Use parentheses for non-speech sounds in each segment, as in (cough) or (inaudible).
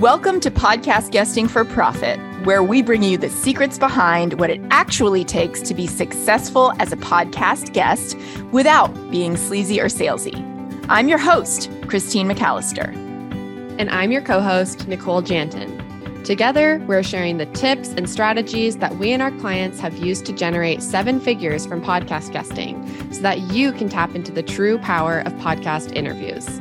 Welcome to Podcast Guesting for Profit, where we bring you the secrets behind what it actually takes to be successful as a podcast guest without being sleazy or salesy. I'm your host, Christine McAllister. And I'm your co host, Nicole Janton. Together, we're sharing the tips and strategies that we and our clients have used to generate seven figures from podcast guesting so that you can tap into the true power of podcast interviews.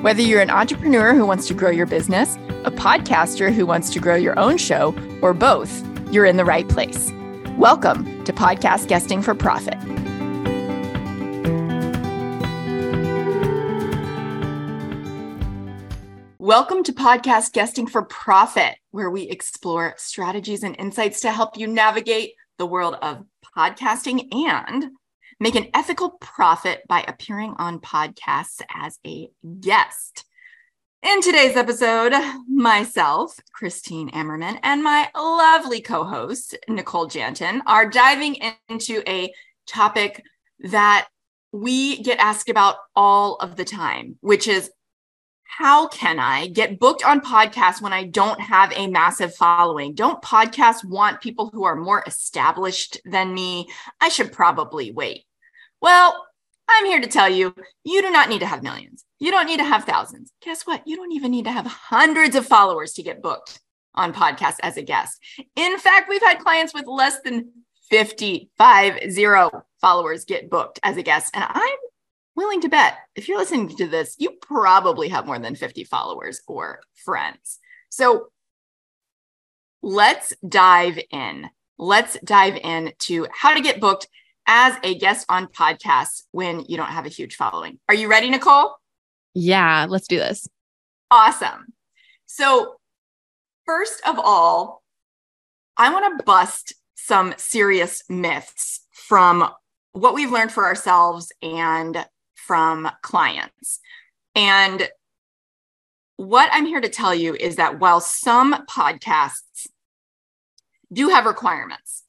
Whether you're an entrepreneur who wants to grow your business, a podcaster who wants to grow your own show, or both, you're in the right place. Welcome to Podcast Guesting for Profit. Welcome to Podcast Guesting for Profit, where we explore strategies and insights to help you navigate the world of podcasting and make an ethical profit by appearing on podcasts as a guest. In today's episode, myself, Christine Ammerman, and my lovely co host, Nicole Janton, are diving into a topic that we get asked about all of the time, which is how can I get booked on podcasts when I don't have a massive following? Don't podcasts want people who are more established than me? I should probably wait. Well, I'm here to tell you, you do not need to have millions. You don't need to have thousands. Guess what? You don't even need to have hundreds of followers to get booked on podcasts as a guest. In fact, we've had clients with less than 50, five, zero followers get booked as a guest. And I'm willing to bet if you're listening to this, you probably have more than 50 followers or friends. So let's dive in. Let's dive in to how to get booked as a guest on podcasts when you don't have a huge following. Are you ready, Nicole? Yeah, let's do this. Awesome. So, first of all, I want to bust some serious myths from what we've learned for ourselves and from clients. And what I'm here to tell you is that while some podcasts do have requirements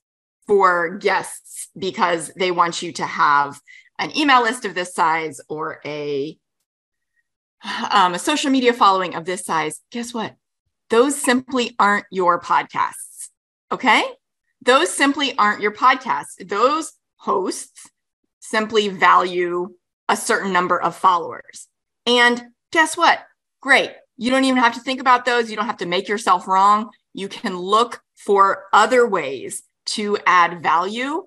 for guests because they want you to have an email list of this size or a um, a social media following of this size, guess what? Those simply aren't your podcasts. Okay. Those simply aren't your podcasts. Those hosts simply value a certain number of followers. And guess what? Great. You don't even have to think about those. You don't have to make yourself wrong. You can look for other ways to add value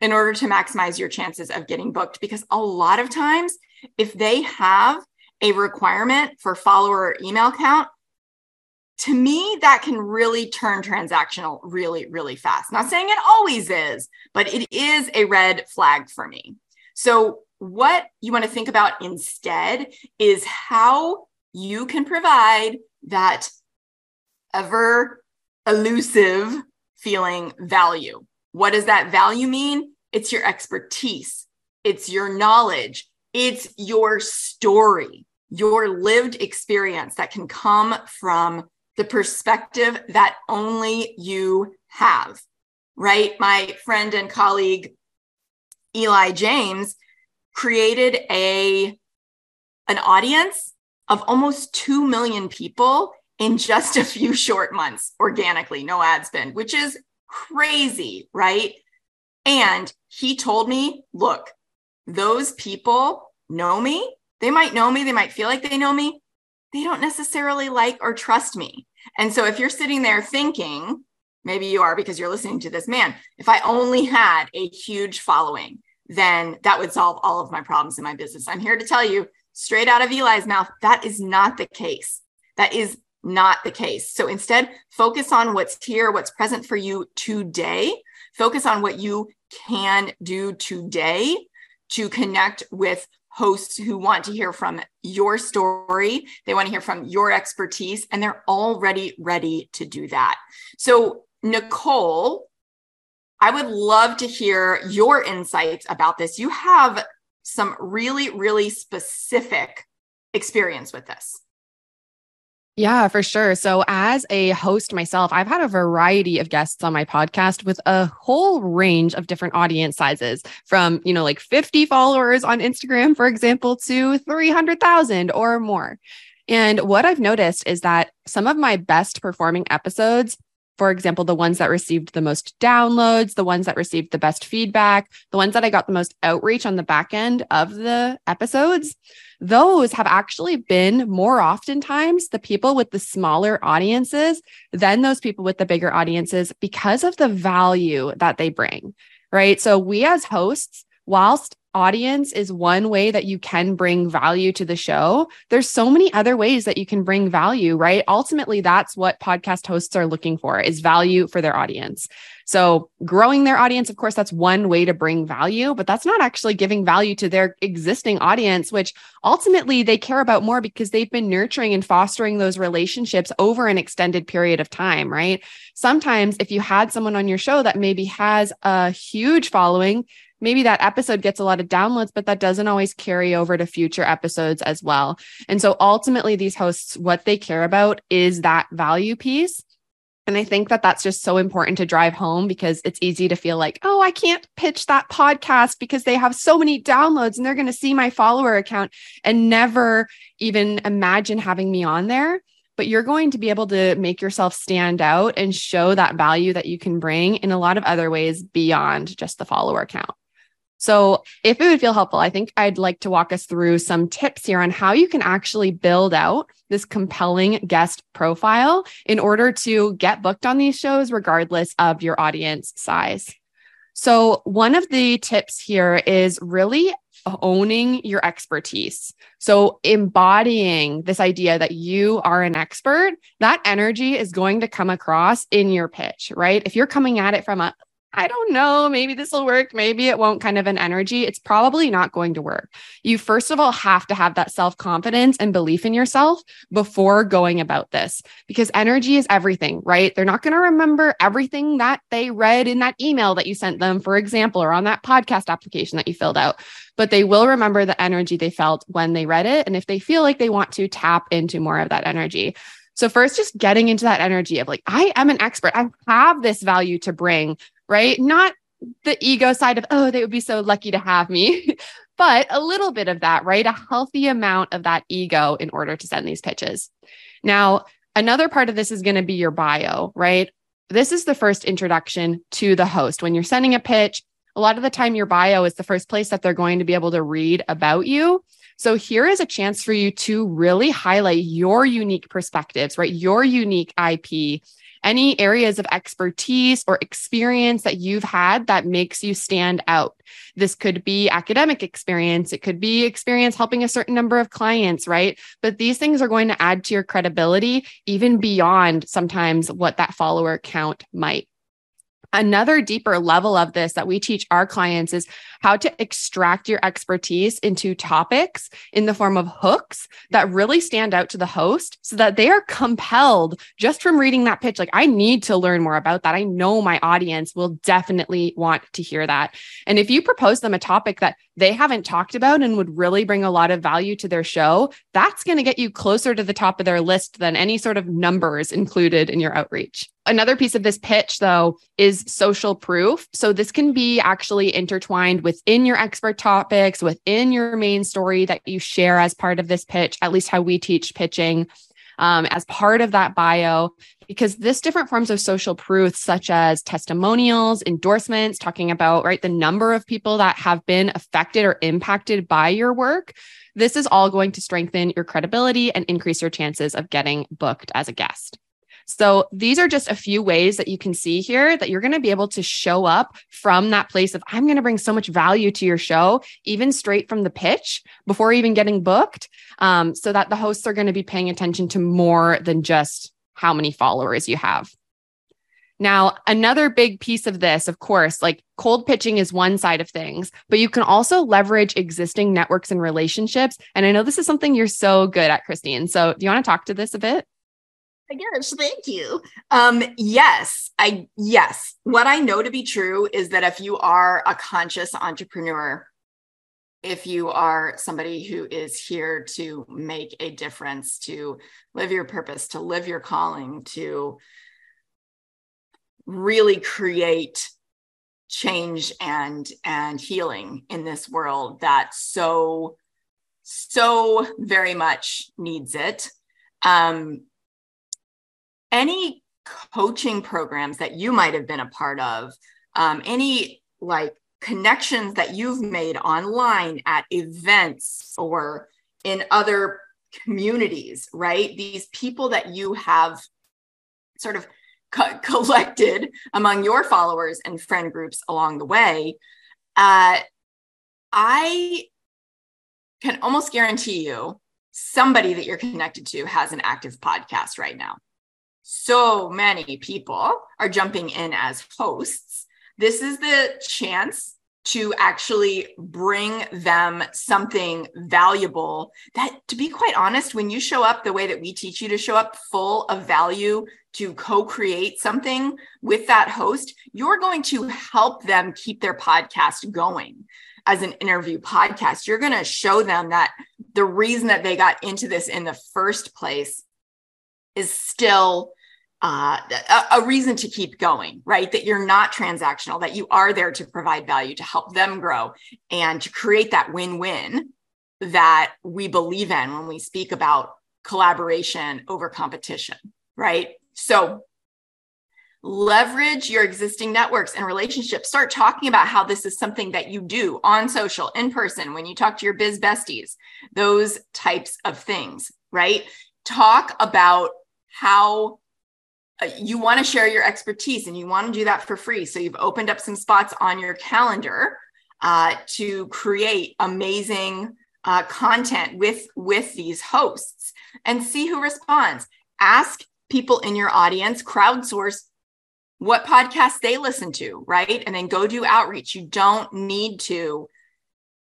in order to maximize your chances of getting booked. Because a lot of times, if they have a requirement for follower email count, to me, that can really turn transactional really, really fast. Not saying it always is, but it is a red flag for me. So, what you want to think about instead is how you can provide that ever elusive feeling value. What does that value mean? It's your expertise, it's your knowledge, it's your story, your lived experience that can come from the perspective that only you have, right? My friend and colleague, Eli James, created a an audience of almost 2 million people in just a few short months organically, no ad spend, which is crazy, right? And he told me, look, those people know me. They might know me, they might feel like they know me. They don't necessarily like or trust me. And so if you're sitting there thinking, maybe you are because you're listening to this man, if I only had a huge following, then that would solve all of my problems in my business. I'm here to tell you straight out of Eli's mouth, that is not the case. That is not the case. So instead, focus on what's here, what's present for you today. Focus on what you can do today to connect with hosts who want to hear from your story. They want to hear from your expertise, and they're already ready to do that. So, Nicole, I would love to hear your insights about this. You have some really, really specific experience with this. Yeah, for sure. So, as a host myself, I've had a variety of guests on my podcast with a whole range of different audience sizes from, you know, like 50 followers on Instagram, for example, to 300,000 or more. And what I've noticed is that some of my best performing episodes for example, the ones that received the most downloads, the ones that received the best feedback, the ones that I got the most outreach on the back end of the episodes, those have actually been more oftentimes the people with the smaller audiences than those people with the bigger audiences because of the value that they bring. Right. So we as hosts, whilst audience is one way that you can bring value to the show. There's so many other ways that you can bring value, right? Ultimately, that's what podcast hosts are looking for is value for their audience. So, growing their audience, of course, that's one way to bring value, but that's not actually giving value to their existing audience, which ultimately they care about more because they've been nurturing and fostering those relationships over an extended period of time, right? Sometimes, if you had someone on your show that maybe has a huge following, maybe that episode gets a lot of downloads, but that doesn't always carry over to future episodes as well. And so ultimately, these hosts, what they care about is that value piece. And I think that that's just so important to drive home because it's easy to feel like, oh, I can't pitch that podcast because they have so many downloads and they're going to see my follower account and never even imagine having me on there. But you're going to be able to make yourself stand out and show that value that you can bring in a lot of other ways beyond just the follower count. So, if it would feel helpful, I think I'd like to walk us through some tips here on how you can actually build out this compelling guest profile in order to get booked on these shows, regardless of your audience size. So, one of the tips here is really owning your expertise. So, embodying this idea that you are an expert, that energy is going to come across in your pitch, right? If you're coming at it from a, I don't know, maybe this will work, maybe it won't kind of an energy, it's probably not going to work. You first of all have to have that self confidence and belief in yourself before going about this because energy is everything, right? They're not going to remember everything that they read in that email that you sent them, for example, or on that podcast application that you filled out, but they will remember the energy they felt when they read it. And if they feel like they want to tap into more of that energy. So, first, just getting into that energy of like, I am an expert. I have this value to bring right? Not the ego side of, oh, they would be so lucky to have me, (laughs) but a little bit of that, right? A healthy amount of that ego in order to send these pitches. Now, another part of this is going to be your bio, right? This is the first introduction to the host. When you're sending a pitch, a lot of the time your bio is the first place that they're going to be able to read about you. So here is a chance for you to really highlight your unique perspectives, right? Your unique IP, any areas of expertise or experience that you've had that makes you stand out. This could be academic experience, it could be experience helping a certain number of clients, right? But these things are going to add to your credibility even beyond sometimes what that follower count might. Another deeper level of this that we teach our clients is how to extract your expertise into topics in the form of hooks that really stand out to the host so that they are compelled just from reading that pitch. Like, I need to learn more about that. I know my audience will definitely want to hear that. And if you propose them a topic that they haven't talked about and would really bring a lot of value to their show, that's going to get you closer to the top of their list than any sort of numbers included in your outreach. Another piece of this pitch, though, is social proof. So this can be actually intertwined within your expert topics, within your main story that you share as part of this pitch, at least how we teach pitching. Um, as part of that bio, because this different forms of social proof, such as testimonials, endorsements, talking about right the number of people that have been affected or impacted by your work, this is all going to strengthen your credibility and increase your chances of getting booked as a guest. So these are just a few ways that you can see here that you're going to be able to show up from that place of, I'm going to bring so much value to your show, even straight from the pitch before even getting booked, um, so that the hosts are going to be paying attention to more than just how many followers you have. Now, another big piece of this, of course, like cold pitching is one side of things, but you can also leverage existing networks and relationships. And I know this is something you're so good at, Christine. So, do you want to talk to this a bit? Yes, thank you. Um, yes, I yes. What I know to be true is that if you are a conscious entrepreneur, if you are somebody who is here to make a difference, to live your purpose, to live your calling, to really create change and and healing in this world that so so very much needs it Um, any coaching programs that you might have been a part of, um, any like connections that you've made online at events or in other communities, right? These people that you have sort of co- (laughs) collected among your followers and friend groups along the way. Uh, I can almost guarantee you somebody that you're connected to has an active podcast right now. So many people are jumping in as hosts. This is the chance to actually bring them something valuable that to be quite honest when you show up the way that we teach you to show up full of value to co-create something with that host you're going to help them keep their podcast going as an interview podcast you're going to show them that the reason that they got into this in the first place is still uh, a, a, reason to keep going, right? That you're not transactional, that you are there to provide value, to help them grow, and to create that win win that we believe in when we speak about collaboration over competition, right? So, leverage your existing networks and relationships. Start talking about how this is something that you do on social, in person, when you talk to your biz besties, those types of things, right? Talk about how you want to share your expertise and you want to do that for free. So you've opened up some spots on your calendar uh, to create amazing uh, content with with these hosts and see who responds. Ask people in your audience, crowdsource what podcasts they listen to, right? And then go do outreach. You don't need to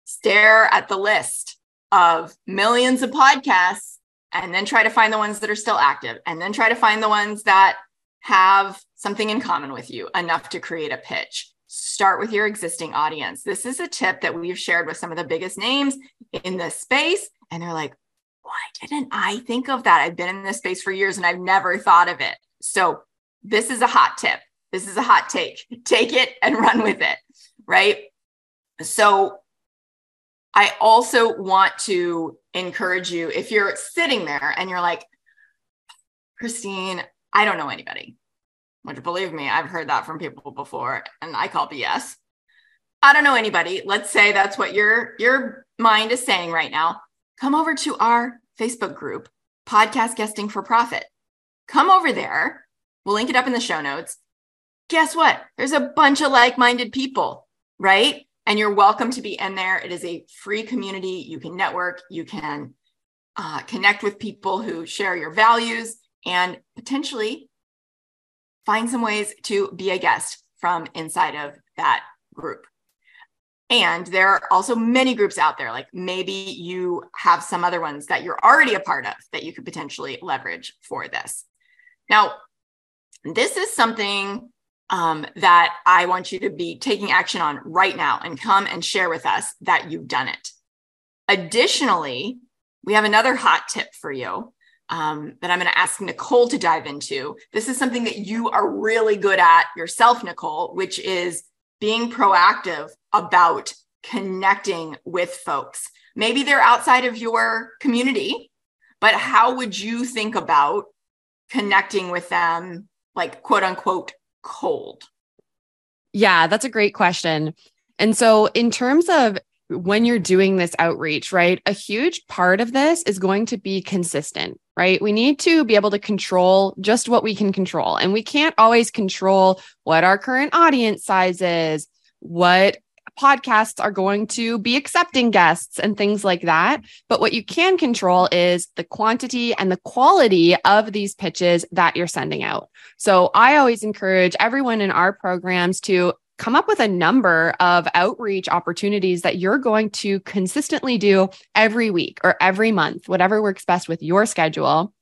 stare at the list of millions of podcasts and then try to find the ones that are still active and then try to find the ones that have something in common with you enough to create a pitch. Start with your existing audience. This is a tip that we've shared with some of the biggest names in this space. And they're like, why didn't I think of that? I've been in this space for years and I've never thought of it. So, this is a hot tip. This is a hot take. Take it and run with it. Right. So, I also want to encourage you if you're sitting there and you're like, Christine, I don't know anybody, which believe me, I've heard that from people before and I call BS. I don't know anybody. Let's say that's what your your mind is saying right now. Come over to our Facebook group, Podcast Guesting for Profit. Come over there. We'll link it up in the show notes. Guess what? There's a bunch of like-minded people, right? And you're welcome to be in there. It is a free community. You can network, you can uh, connect with people who share your values and potentially find some ways to be a guest from inside of that group. And there are also many groups out there, like maybe you have some other ones that you're already a part of that you could potentially leverage for this. Now, this is something um, that I want you to be taking action on right now and come and share with us that you've done it. Additionally, we have another hot tip for you um, that I'm going to ask Nicole to dive into. This is something that you are really good at yourself, Nicole, which is being proactive about connecting with folks. Maybe they're outside of your community, but how would you think about connecting with them, like quote unquote, cold? Yeah, that's a great question. And so, in terms of when you're doing this outreach, right, a huge part of this is going to be consistent right? We need to be able to control just what we can control. And we can't always control what our current audience size is, what podcasts are going to be accepting guests and things like that. But what you can control is the quantity and the quality of these pitches that you're sending out. So I always encourage everyone in our programs to come up with a number of outreach opportunities that you're going to consistently do every week or every month, whatever works best with your schedule,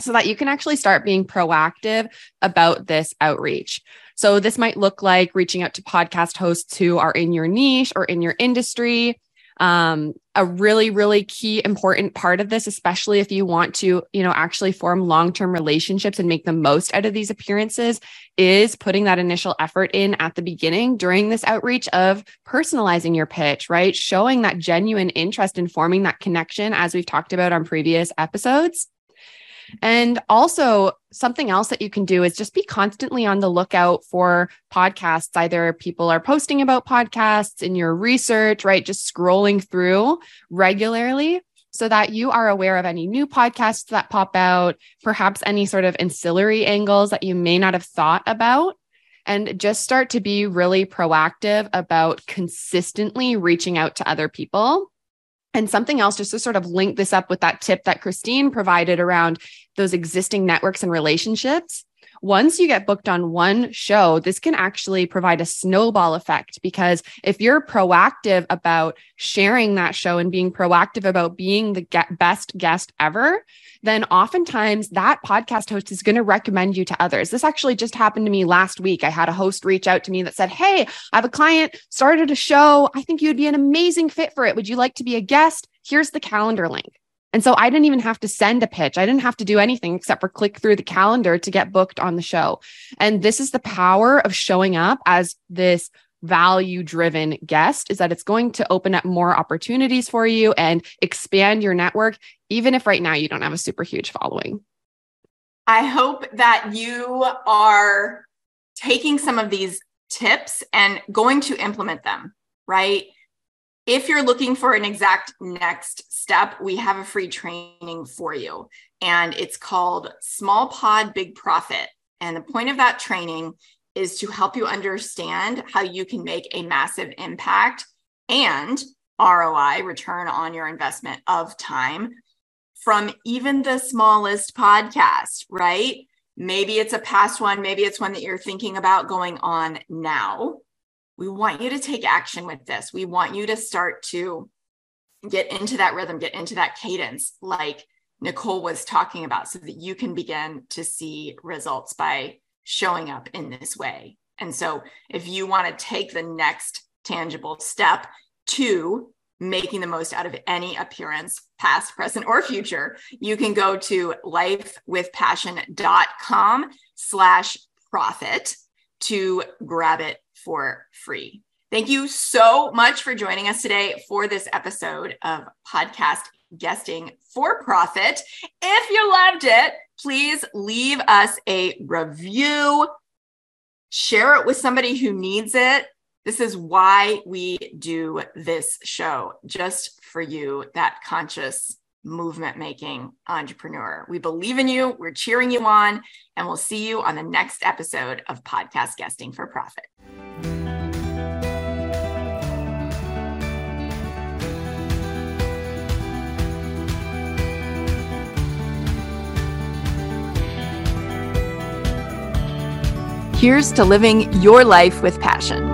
so that you can actually start being proactive about this outreach. So, this might look like reaching out to podcast hosts who are in your niche or in your industry, um, a really really key important part of this especially if you want to you know actually form long-term relationships and make the most out of these appearances is putting that initial effort in at the beginning during this outreach of personalizing your pitch right? Showing that genuine interest in forming that connection as we've talked about on previous episodes And also, something else that you can do is just be constantly on the lookout for podcasts. Either people are posting about podcasts in your research, right? Just scrolling through regularly so that you are aware of any new podcasts that pop out, perhaps any sort of ancillary angles that you may not have thought about. And just start to be really proactive about consistently reaching out to other people and something else, just to sort of link this up with that tip that Christine provided around those existing networks and relationships. Once you get booked on one show, this can actually provide a snowball effect because if you're proactive about sharing that show and being proactive about being the best guest ever, then oftentimes that podcast host is going to recommend you to others. This actually just happened to me last week. I had a host reach out to me that said, Hey, I have a client started a show. I think you'd be an amazing fit for it. Would you like to be a guest? Here's the calendar link. And so I didn't even have to send a pitch. I didn't have to do anything except for click through the calendar to get booked on the show. And this is the power of showing up as this value driven guest is that it's going to open up more opportunities for you and expand your network, even if right now you don't have a super huge following. I hope that you are taking some of these tips and going to implement them, right? If you're looking for an exact next step, we have a free training for you, and it's called Small Pod Big Profit. And the point of that training is to help you understand how you can make a massive impact and ROI, return on your investment of time from even the smallest podcast, right? Maybe it's a past one, maybe it's one that you're thinking about going on now. We want you to take action with this. We want you to start to get into that rhythm, get into that cadence, like Nicole was talking about, so that you can begin to see results by showing up in this way. And so, if you want to take the next tangible step to making the most out of any appearance, past, present, or future, you can go to lifewithpassion.com slash profit to grab it for free. Thank you so much for joining us today for this episode of podcast guesting for profit. If you loved it, please leave us a review, share it with somebody who needs it. This is why we do this show, just for you, that conscious movement making entrepreneur. We believe in you, we're cheering you on, and we'll see you on the next episode of Podcast Guesting for Profit. Here's to living your life with passion.